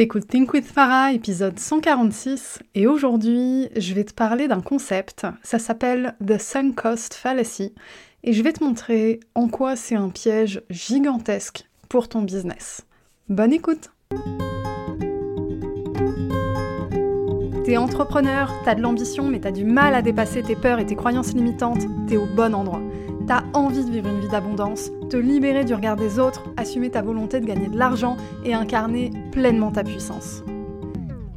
T'écoutes Think with Farah, épisode 146, et aujourd'hui, je vais te parler d'un concept. Ça s'appelle The Sunk Cost Fallacy, et je vais te montrer en quoi c'est un piège gigantesque pour ton business. Bonne écoute! T'es entrepreneur, t'as de l'ambition, mais t'as du mal à dépasser tes peurs et tes croyances limitantes, t'es au bon endroit. T'as envie de vivre une vie d'abondance, te libérer du regard des autres, assumer ta volonté de gagner de l'argent et incarner pleinement ta puissance.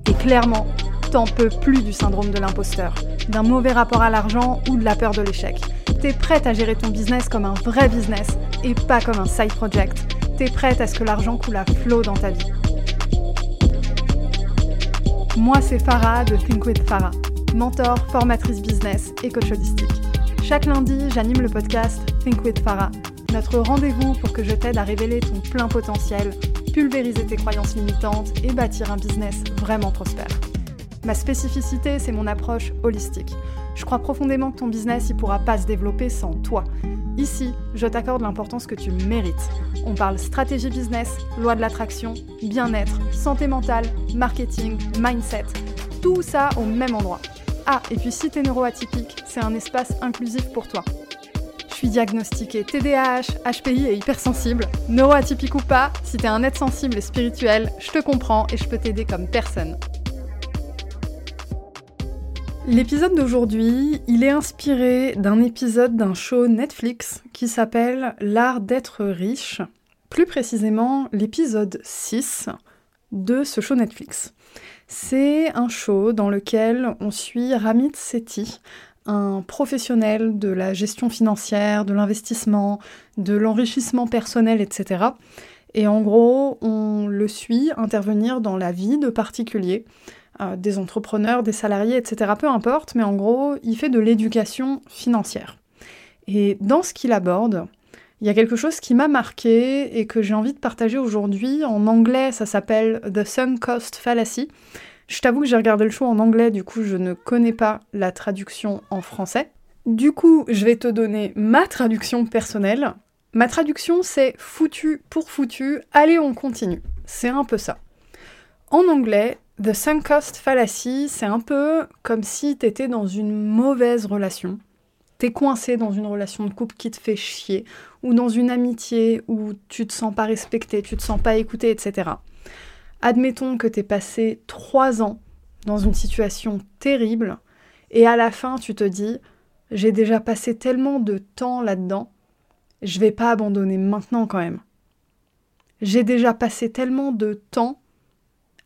Et clairement, t'en peux plus du syndrome de l'imposteur, d'un mauvais rapport à l'argent ou de la peur de l'échec. T'es prête à gérer ton business comme un vrai business et pas comme un side project. T'es prête à ce que l'argent coule à flot dans ta vie. Moi, c'est Farah de Think with Farah, mentor, formatrice business et coach holistique. Chaque lundi, j'anime le podcast Think with Farah, notre rendez-vous pour que je t'aide à révéler ton plein potentiel, pulvériser tes croyances limitantes et bâtir un business vraiment prospère. Ma spécificité, c'est mon approche holistique. Je crois profondément que ton business ne pourra pas se développer sans toi. Ici, je t'accorde l'importance que tu mérites. On parle stratégie business, loi de l'attraction, bien-être, santé mentale, marketing, mindset. Tout ça au même endroit. Ah, et puis si t'es neuroatypique, c'est un espace inclusif pour toi. Je suis diagnostiquée TDAH, HPI et hypersensible. Neuroatypique ou pas, si t'es un être sensible et spirituel, je te comprends et je peux t'aider comme personne. L'épisode d'aujourd'hui, il est inspiré d'un épisode d'un show Netflix qui s'appelle L'art d'être riche, plus précisément l'épisode 6 de ce show Netflix. C'est un show dans lequel on suit Ramit Sethi, un professionnel de la gestion financière, de l'investissement, de l'enrichissement personnel, etc. Et en gros, on le suit intervenir dans la vie de particuliers, euh, des entrepreneurs, des salariés, etc. Peu importe, mais en gros, il fait de l'éducation financière. Et dans ce qu'il aborde, il y a quelque chose qui m'a marqué et que j'ai envie de partager aujourd'hui. En anglais, ça s'appelle The Sunk Cost Fallacy. Je t'avoue que j'ai regardé le show en anglais, du coup, je ne connais pas la traduction en français. Du coup, je vais te donner ma traduction personnelle. Ma traduction, c'est foutu pour foutu, allez, on continue. C'est un peu ça. En anglais, The Sunk Cost Fallacy, c'est un peu comme si t'étais dans une mauvaise relation t'es coincé dans une relation de couple qui te fait chier, ou dans une amitié où tu te sens pas respecté, tu te sens pas écouté, etc. Admettons que t'es passé trois ans dans une situation terrible, et à la fin tu te dis j'ai déjà passé tellement de temps là-dedans, je vais pas abandonner maintenant quand même. J'ai déjà passé tellement de temps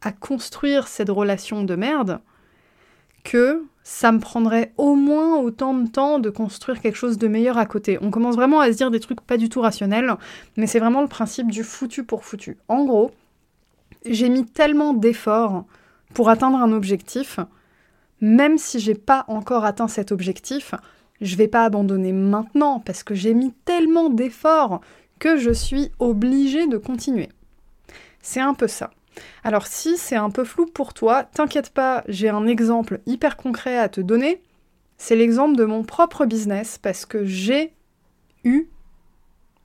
à construire cette relation de merde que ça me prendrait au moins autant de temps de construire quelque chose de meilleur à côté. On commence vraiment à se dire des trucs pas du tout rationnels, mais c'est vraiment le principe du foutu pour foutu. En gros, j'ai mis tellement d'efforts pour atteindre un objectif, même si j'ai pas encore atteint cet objectif, je vais pas abandonner maintenant parce que j'ai mis tellement d'efforts que je suis obligée de continuer. C'est un peu ça. Alors si c'est un peu flou pour toi, t'inquiète pas, j'ai un exemple hyper concret à te donner. C'est l'exemple de mon propre business parce que j'ai eu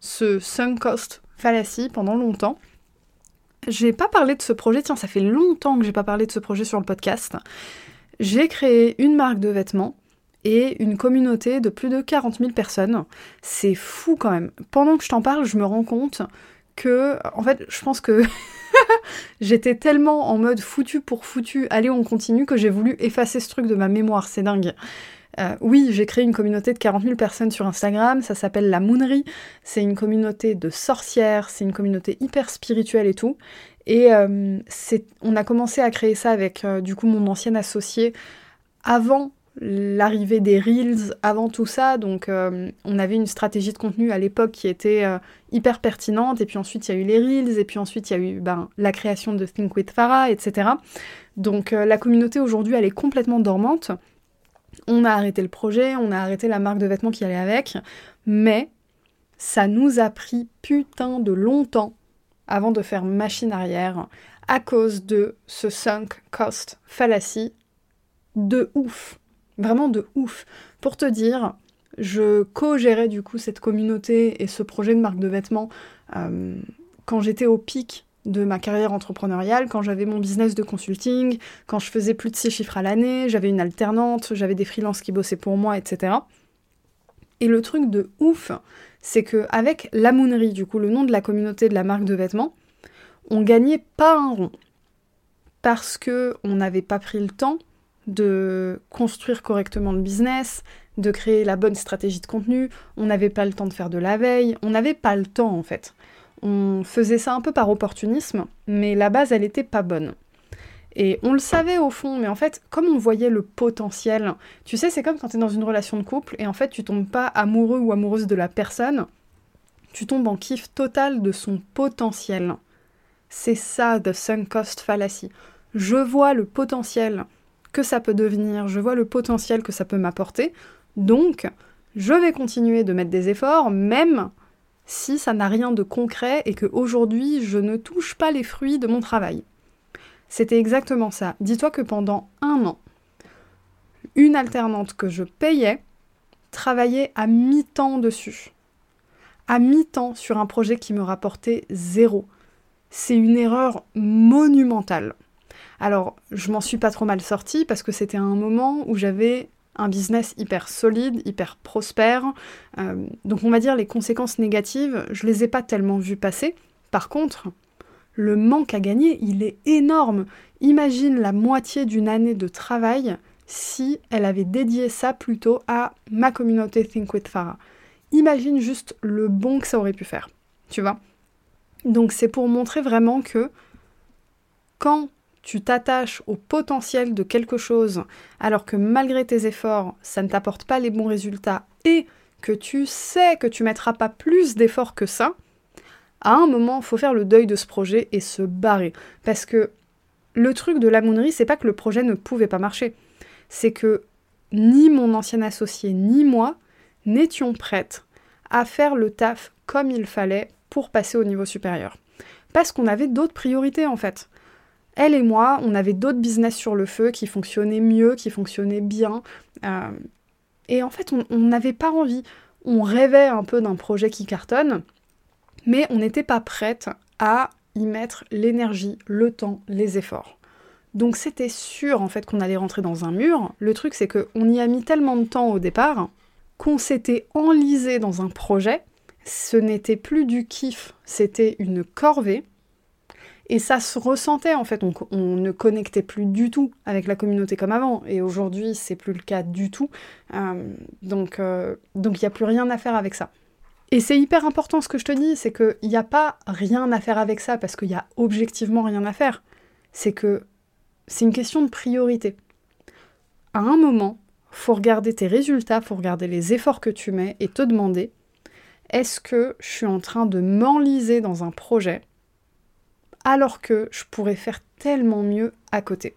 ce sunk cost fallacy pendant longtemps. J'ai pas parlé de ce projet, tiens, ça fait longtemps que j'ai pas parlé de ce projet sur le podcast. J'ai créé une marque de vêtements et une communauté de plus de 40 000 personnes. C'est fou quand même. Pendant que je t'en parle, je me rends compte que, en fait, je pense que J'étais tellement en mode foutu pour foutu, allez on continue, que j'ai voulu effacer ce truc de ma mémoire, c'est dingue. Euh, oui, j'ai créé une communauté de 40 000 personnes sur Instagram, ça s'appelle la Moonerie, c'est une communauté de sorcières, c'est une communauté hyper spirituelle et tout. Et euh, on a commencé à créer ça avec euh, du coup mon ancien associé avant l'arrivée des Reels avant tout ça. Donc on avait une stratégie de contenu à l'époque qui était hyper pertinente. Et puis ensuite il y a eu les Reels. Et puis ensuite il y a eu ben, la création de Think with Farah, etc. Donc la communauté aujourd'hui elle est complètement dormante. On a arrêté le projet, on a arrêté la marque de vêtements qui allait avec. Mais ça nous a pris putain de longtemps avant de faire machine arrière à cause de ce sunk cost fallacy de ouf. Vraiment de ouf. Pour te dire, je co-gérais du coup cette communauté et ce projet de marque de vêtements euh, quand j'étais au pic de ma carrière entrepreneuriale, quand j'avais mon business de consulting, quand je faisais plus de 6 chiffres à l'année, j'avais une alternante, j'avais des freelances qui bossaient pour moi, etc. Et le truc de ouf, c'est que avec la Moonerie, du coup le nom de la communauté de la marque de vêtements, on gagnait pas un rond parce que on n'avait pas pris le temps de construire correctement le business, de créer la bonne stratégie de contenu, on n'avait pas le temps de faire de la veille, on n'avait pas le temps en fait. On faisait ça un peu par opportunisme, mais la base elle était pas bonne. Et on le savait au fond, mais en fait, comme on voyait le potentiel, tu sais, c'est comme quand tu es dans une relation de couple et en fait tu tombes pas amoureux ou amoureuse de la personne, tu tombes en kiff total de son potentiel. C'est ça, the sunk cost fallacy. Je vois le potentiel que ça peut devenir, je vois le potentiel que ça peut m'apporter, donc je vais continuer de mettre des efforts, même si ça n'a rien de concret et que aujourd'hui je ne touche pas les fruits de mon travail. C'était exactement ça. Dis-toi que pendant un an, une alternante que je payais travaillait à mi-temps dessus. À mi-temps sur un projet qui me rapportait zéro. C'est une erreur monumentale. Alors, je m'en suis pas trop mal sortie parce que c'était un moment où j'avais un business hyper solide, hyper prospère. Euh, donc on va dire les conséquences négatives, je les ai pas tellement vues passer. Par contre, le manque à gagner, il est énorme. Imagine la moitié d'une année de travail si elle avait dédié ça plutôt à ma communauté Think with Farah. Imagine juste le bon que ça aurait pu faire, tu vois. Donc c'est pour montrer vraiment que quand tu t'attaches au potentiel de quelque chose alors que malgré tes efforts, ça ne t'apporte pas les bons résultats et que tu sais que tu mettras pas plus d'efforts que ça, à un moment, faut faire le deuil de ce projet et se barrer. Parce que le truc de la mounerie, c'est pas que le projet ne pouvait pas marcher. C'est que ni mon ancien associé ni moi n'étions prêtes à faire le taf comme il fallait pour passer au niveau supérieur. Parce qu'on avait d'autres priorités en fait. Elle et moi, on avait d'autres business sur le feu qui fonctionnaient mieux, qui fonctionnaient bien. Euh, et en fait, on n'avait pas envie. On rêvait un peu d'un projet qui cartonne, mais on n'était pas prête à y mettre l'énergie, le temps, les efforts. Donc c'était sûr en fait qu'on allait rentrer dans un mur. Le truc c'est qu'on y a mis tellement de temps au départ qu'on s'était enlisé dans un projet. Ce n'était plus du kiff, c'était une corvée. Et ça se ressentait en fait, on, ne connectait plus du tout avec la communauté comme avant. Et aujourd'hui, c'est plus le cas du tout. Euh, donc euh, donc il n'y a plus rien à faire avec ça. Et c'est hyper important ce que je te dis, c'est qu'il n'y a pas rien à faire avec ça parce qu'il y a objectivement rien à faire. C'est que c'est une question de priorité. À un moment, faut regarder tes résultats, faut regarder les efforts que tu mets et te demander est-ce que je suis en train de m'enliser dans un projet alors que je pourrais faire tellement mieux à côté.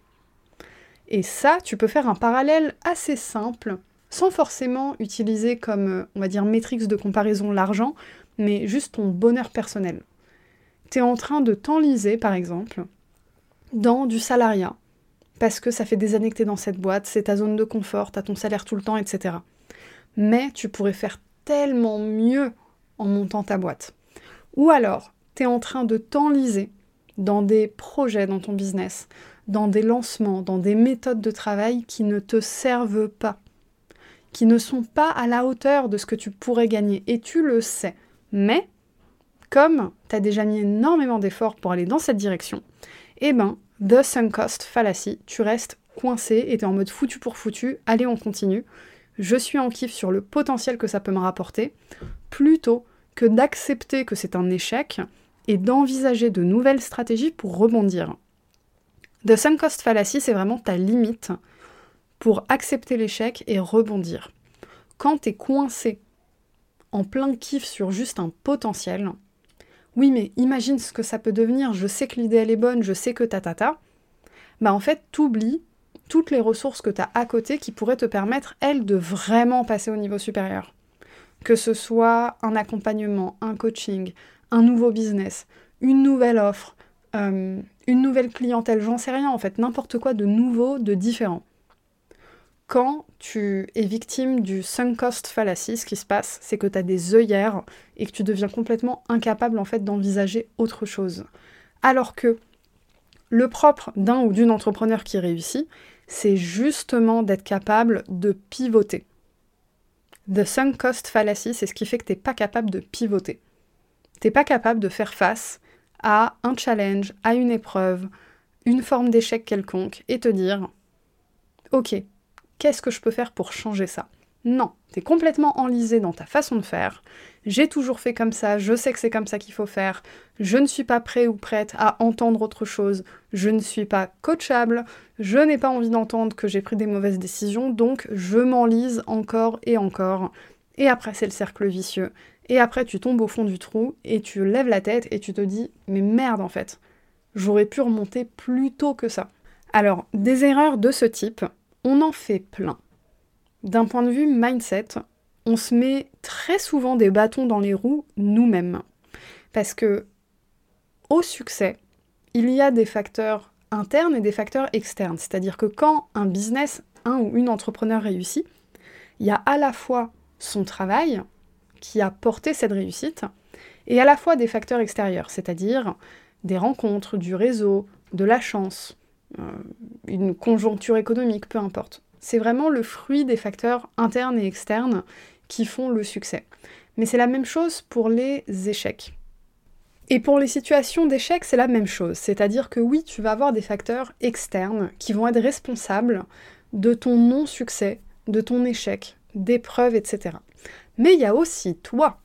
Et ça, tu peux faire un parallèle assez simple, sans forcément utiliser comme, on va dire, métrique de comparaison l'argent, mais juste ton bonheur personnel. Tu es en train de t'enliser, par exemple, dans du salariat, parce que ça fait des années que tu es dans cette boîte, c'est ta zone de confort, tu as ton salaire tout le temps, etc. Mais tu pourrais faire tellement mieux en montant ta boîte. Ou alors, tu es en train de t'enliser dans des projets dans ton business, dans des lancements, dans des méthodes de travail qui ne te servent pas, qui ne sont pas à la hauteur de ce que tu pourrais gagner. Et tu le sais. Mais, comme tu as déjà mis énormément d'efforts pour aller dans cette direction, eh ben, the sunk cost fallacy, tu restes coincé et tu es en mode foutu pour foutu, allez on continue. Je suis en kiff sur le potentiel que ça peut me rapporter, plutôt que d'accepter que c'est un échec et d'envisager de nouvelles stratégies pour rebondir. The sunk cost fallacy, c'est vraiment ta limite pour accepter l'échec et rebondir. Quand tu es coincé en plein kiff sur juste un potentiel, oui mais imagine ce que ça peut devenir, je sais que l'idée elle est bonne, je sais que ta ta bah en fait t'oublies toutes les ressources que tu as à côté qui pourraient te permettre, elles, de vraiment passer au niveau supérieur. Que ce soit un accompagnement, un coaching, un nouveau business, une nouvelle offre, euh, une nouvelle clientèle, j'en sais rien en fait, n'importe quoi de nouveau, de différent. Quand tu es victime du sunk cost fallacy, ce qui se passe, c'est que tu as des œillères et que tu deviens complètement incapable en fait d'envisager autre chose. Alors que le propre d'un ou d'une entrepreneur qui réussit, c'est justement d'être capable de pivoter. The sunk cost fallacy, c'est ce qui fait que tu n'es pas capable de pivoter. Tu n'es pas capable de faire face à un challenge, à une épreuve, une forme d'échec quelconque et te dire Ok, qu'est-ce que je peux faire pour changer ça? Non, tu es complètement enlisé dans ta façon de faire. J'ai toujours fait comme ça, je sais que c'est comme ça qu'il faut faire. Je ne suis pas prêt ou prête à entendre autre chose. Je ne suis pas coachable. Je n'ai pas envie d'entendre que j'ai pris des mauvaises décisions, donc je m'enlise encore et encore. Et après, c'est le cercle vicieux. Et après, tu tombes au fond du trou et tu lèves la tête et tu te dis Mais merde en fait, j'aurais pu remonter plus tôt que ça. Alors, des erreurs de ce type, on en fait plein. D'un point de vue mindset, on se met très souvent des bâtons dans les roues nous-mêmes. Parce que au succès, il y a des facteurs internes et des facteurs externes. C'est-à-dire que quand un business, un ou une entrepreneur réussit, il y a à la fois son travail qui a porté cette réussite, et à la fois des facteurs extérieurs, c'est-à-dire des rencontres, du réseau, de la chance, euh, une conjoncture économique, peu importe. C'est vraiment le fruit des facteurs internes et externes qui font le succès. Mais c'est la même chose pour les échecs. Et pour les situations d'échec, c'est la même chose. C'est-à-dire que oui, tu vas avoir des facteurs externes qui vont être responsables de ton non-succès, de ton échec, d'épreuves, etc. Mais il y a aussi toi.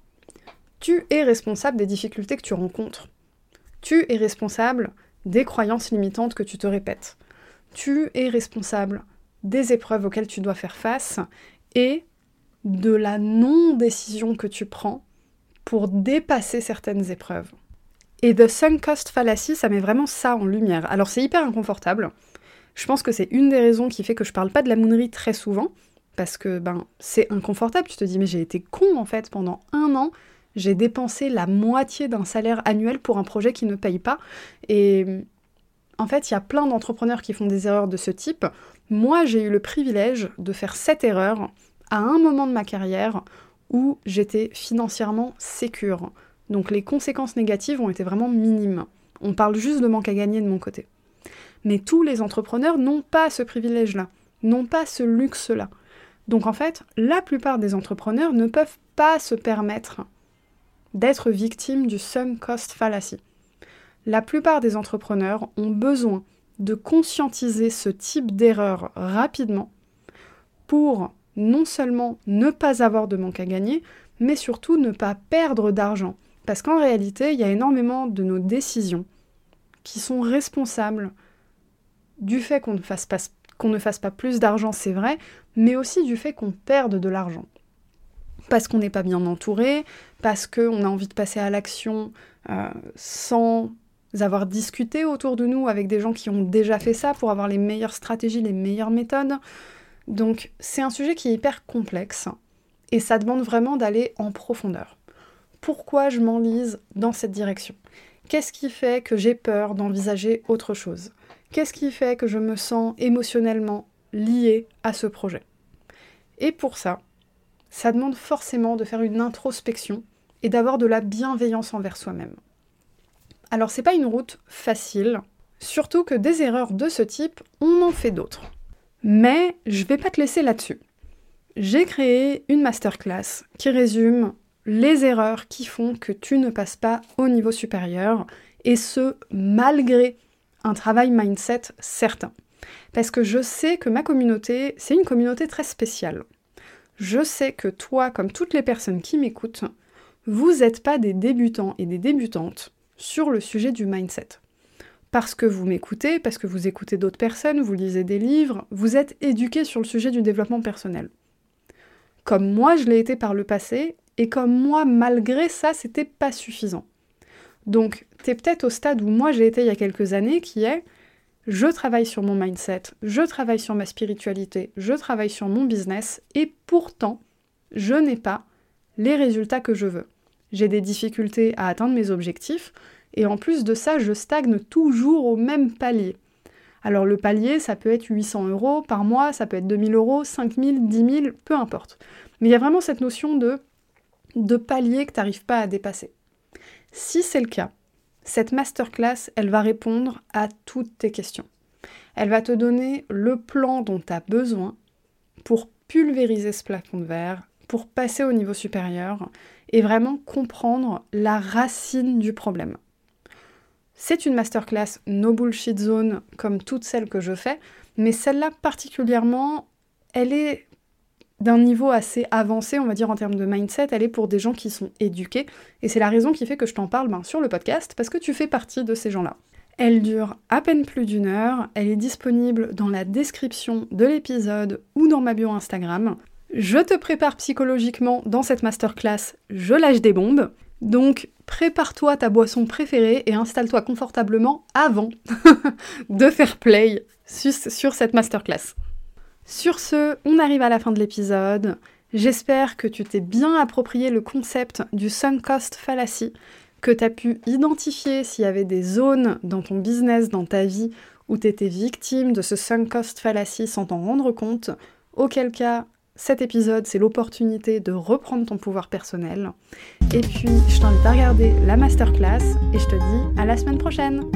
Tu es responsable des difficultés que tu rencontres. Tu es responsable des croyances limitantes que tu te répètes. Tu es responsable des épreuves auxquelles tu dois faire face et de la non-décision que tu prends pour dépasser certaines épreuves. Et The Sunk Cost Fallacy, ça met vraiment ça en lumière. Alors c'est hyper inconfortable. Je pense que c'est une des raisons qui fait que je parle pas de la moonerie très souvent, parce que ben c'est inconfortable. Tu te dis mais j'ai été con en fait pendant un an. J'ai dépensé la moitié d'un salaire annuel pour un projet qui ne paye pas. Et en fait, il y a plein d'entrepreneurs qui font des erreurs de ce type. Moi, j'ai eu le privilège de faire cette erreur à un moment de ma carrière où j'étais financièrement sécure. Donc les conséquences négatives ont été vraiment minimes. On parle juste de manque à gagner de mon côté. Mais tous les entrepreneurs n'ont pas ce privilège-là, n'ont pas ce luxe-là. Donc en fait, la plupart des entrepreneurs ne peuvent pas se permettre d'être victimes du sum cost fallacy. La plupart des entrepreneurs ont besoin de conscientiser ce type d'erreur rapidement pour non seulement ne pas avoir de manque à gagner, mais surtout ne pas perdre d'argent. Parce qu'en réalité, il y a énormément de nos décisions qui sont responsables du fait qu'on ne fasse pas, qu'on ne fasse pas plus d'argent, c'est vrai, mais aussi du fait qu'on perde de l'argent. Parce qu'on n'est pas bien entouré, parce qu'on a envie de passer à l'action euh, sans avoir discuté autour de nous avec des gens qui ont déjà fait ça pour avoir les meilleures stratégies, les meilleures méthodes. Donc c'est un sujet qui est hyper complexe et ça demande vraiment d'aller en profondeur. Pourquoi je m'enlise dans cette direction? Qu'est-ce qui fait que j'ai peur d'envisager autre chose? Qu'est-ce qui fait que je me sens émotionnellement liée à ce projet? Et pour ça, ça demande forcément de faire une introspection et d'avoir de la bienveillance envers soi-même. Alors c'est pas une route facile, surtout que des erreurs de ce type, on en fait d'autres. Mais je vais pas te laisser là-dessus. J'ai créé une masterclass qui résume les erreurs qui font que tu ne passes pas au niveau supérieur, et ce, malgré un travail mindset certain. Parce que je sais que ma communauté, c'est une communauté très spéciale. Je sais que toi, comme toutes les personnes qui m'écoutent, vous n'êtes pas des débutants et des débutantes sur le sujet du mindset parce que vous m'écoutez, parce que vous écoutez d'autres personnes, vous lisez des livres, vous êtes éduqué sur le sujet du développement personnel. Comme moi je l'ai été par le passé, et comme moi, malgré ça, c'était pas suffisant. Donc, t'es peut-être au stade où moi j'ai été il y a quelques années, qui est je travaille sur mon mindset, je travaille sur ma spiritualité, je travaille sur mon business, et pourtant, je n'ai pas les résultats que je veux. J'ai des difficultés à atteindre mes objectifs, et en plus de ça, je stagne toujours au même palier. Alors le palier, ça peut être 800 euros par mois, ça peut être 2000 euros, 5000, 10 000, peu importe. Mais il y a vraiment cette notion de palier que tu n'arrives pas à dépasser. Si c'est le cas, Cette masterclass, elle va répondre à toutes tes questions. Elle va te donner le plan dont tu as besoin pour pulvériser ce plafond de verre, pour passer au niveau supérieur et vraiment comprendre la racine du problème. C'est une masterclass no bullshit zone comme toutes celles que je fais, mais celle-là particulièrement, elle est d'un niveau assez avancé, on va dire en termes de mindset, elle est pour des gens qui sont éduqués, et c'est la raison qui fait que je t'en parle ben, sur le podcast, parce que tu fais partie de ces gens-là. Elle dure à peine plus d'une heure, elle est disponible dans la description de l'épisode ou dans ma bio Instagram. Je te prépare psychologiquement dans cette masterclass, je lâche des bombes. Donc prépare-toi ta boisson préférée et installe-toi confortablement avant de faire play sur cette masterclass. Sur ce, on arrive à la fin de l'épisode. J'espère que tu t'es bien approprié le concept du sunk cost fallacy, que tu as pu identifier s'il y avait des zones dans ton business, dans ta vie, où tu étais victime de ce sunk cost fallacy sans t'en rendre compte, auquel cas cet épisode, c'est l'opportunité de reprendre ton pouvoir personnel. Et puis, je t'invite à regarder la masterclass et je te dis à la semaine prochaine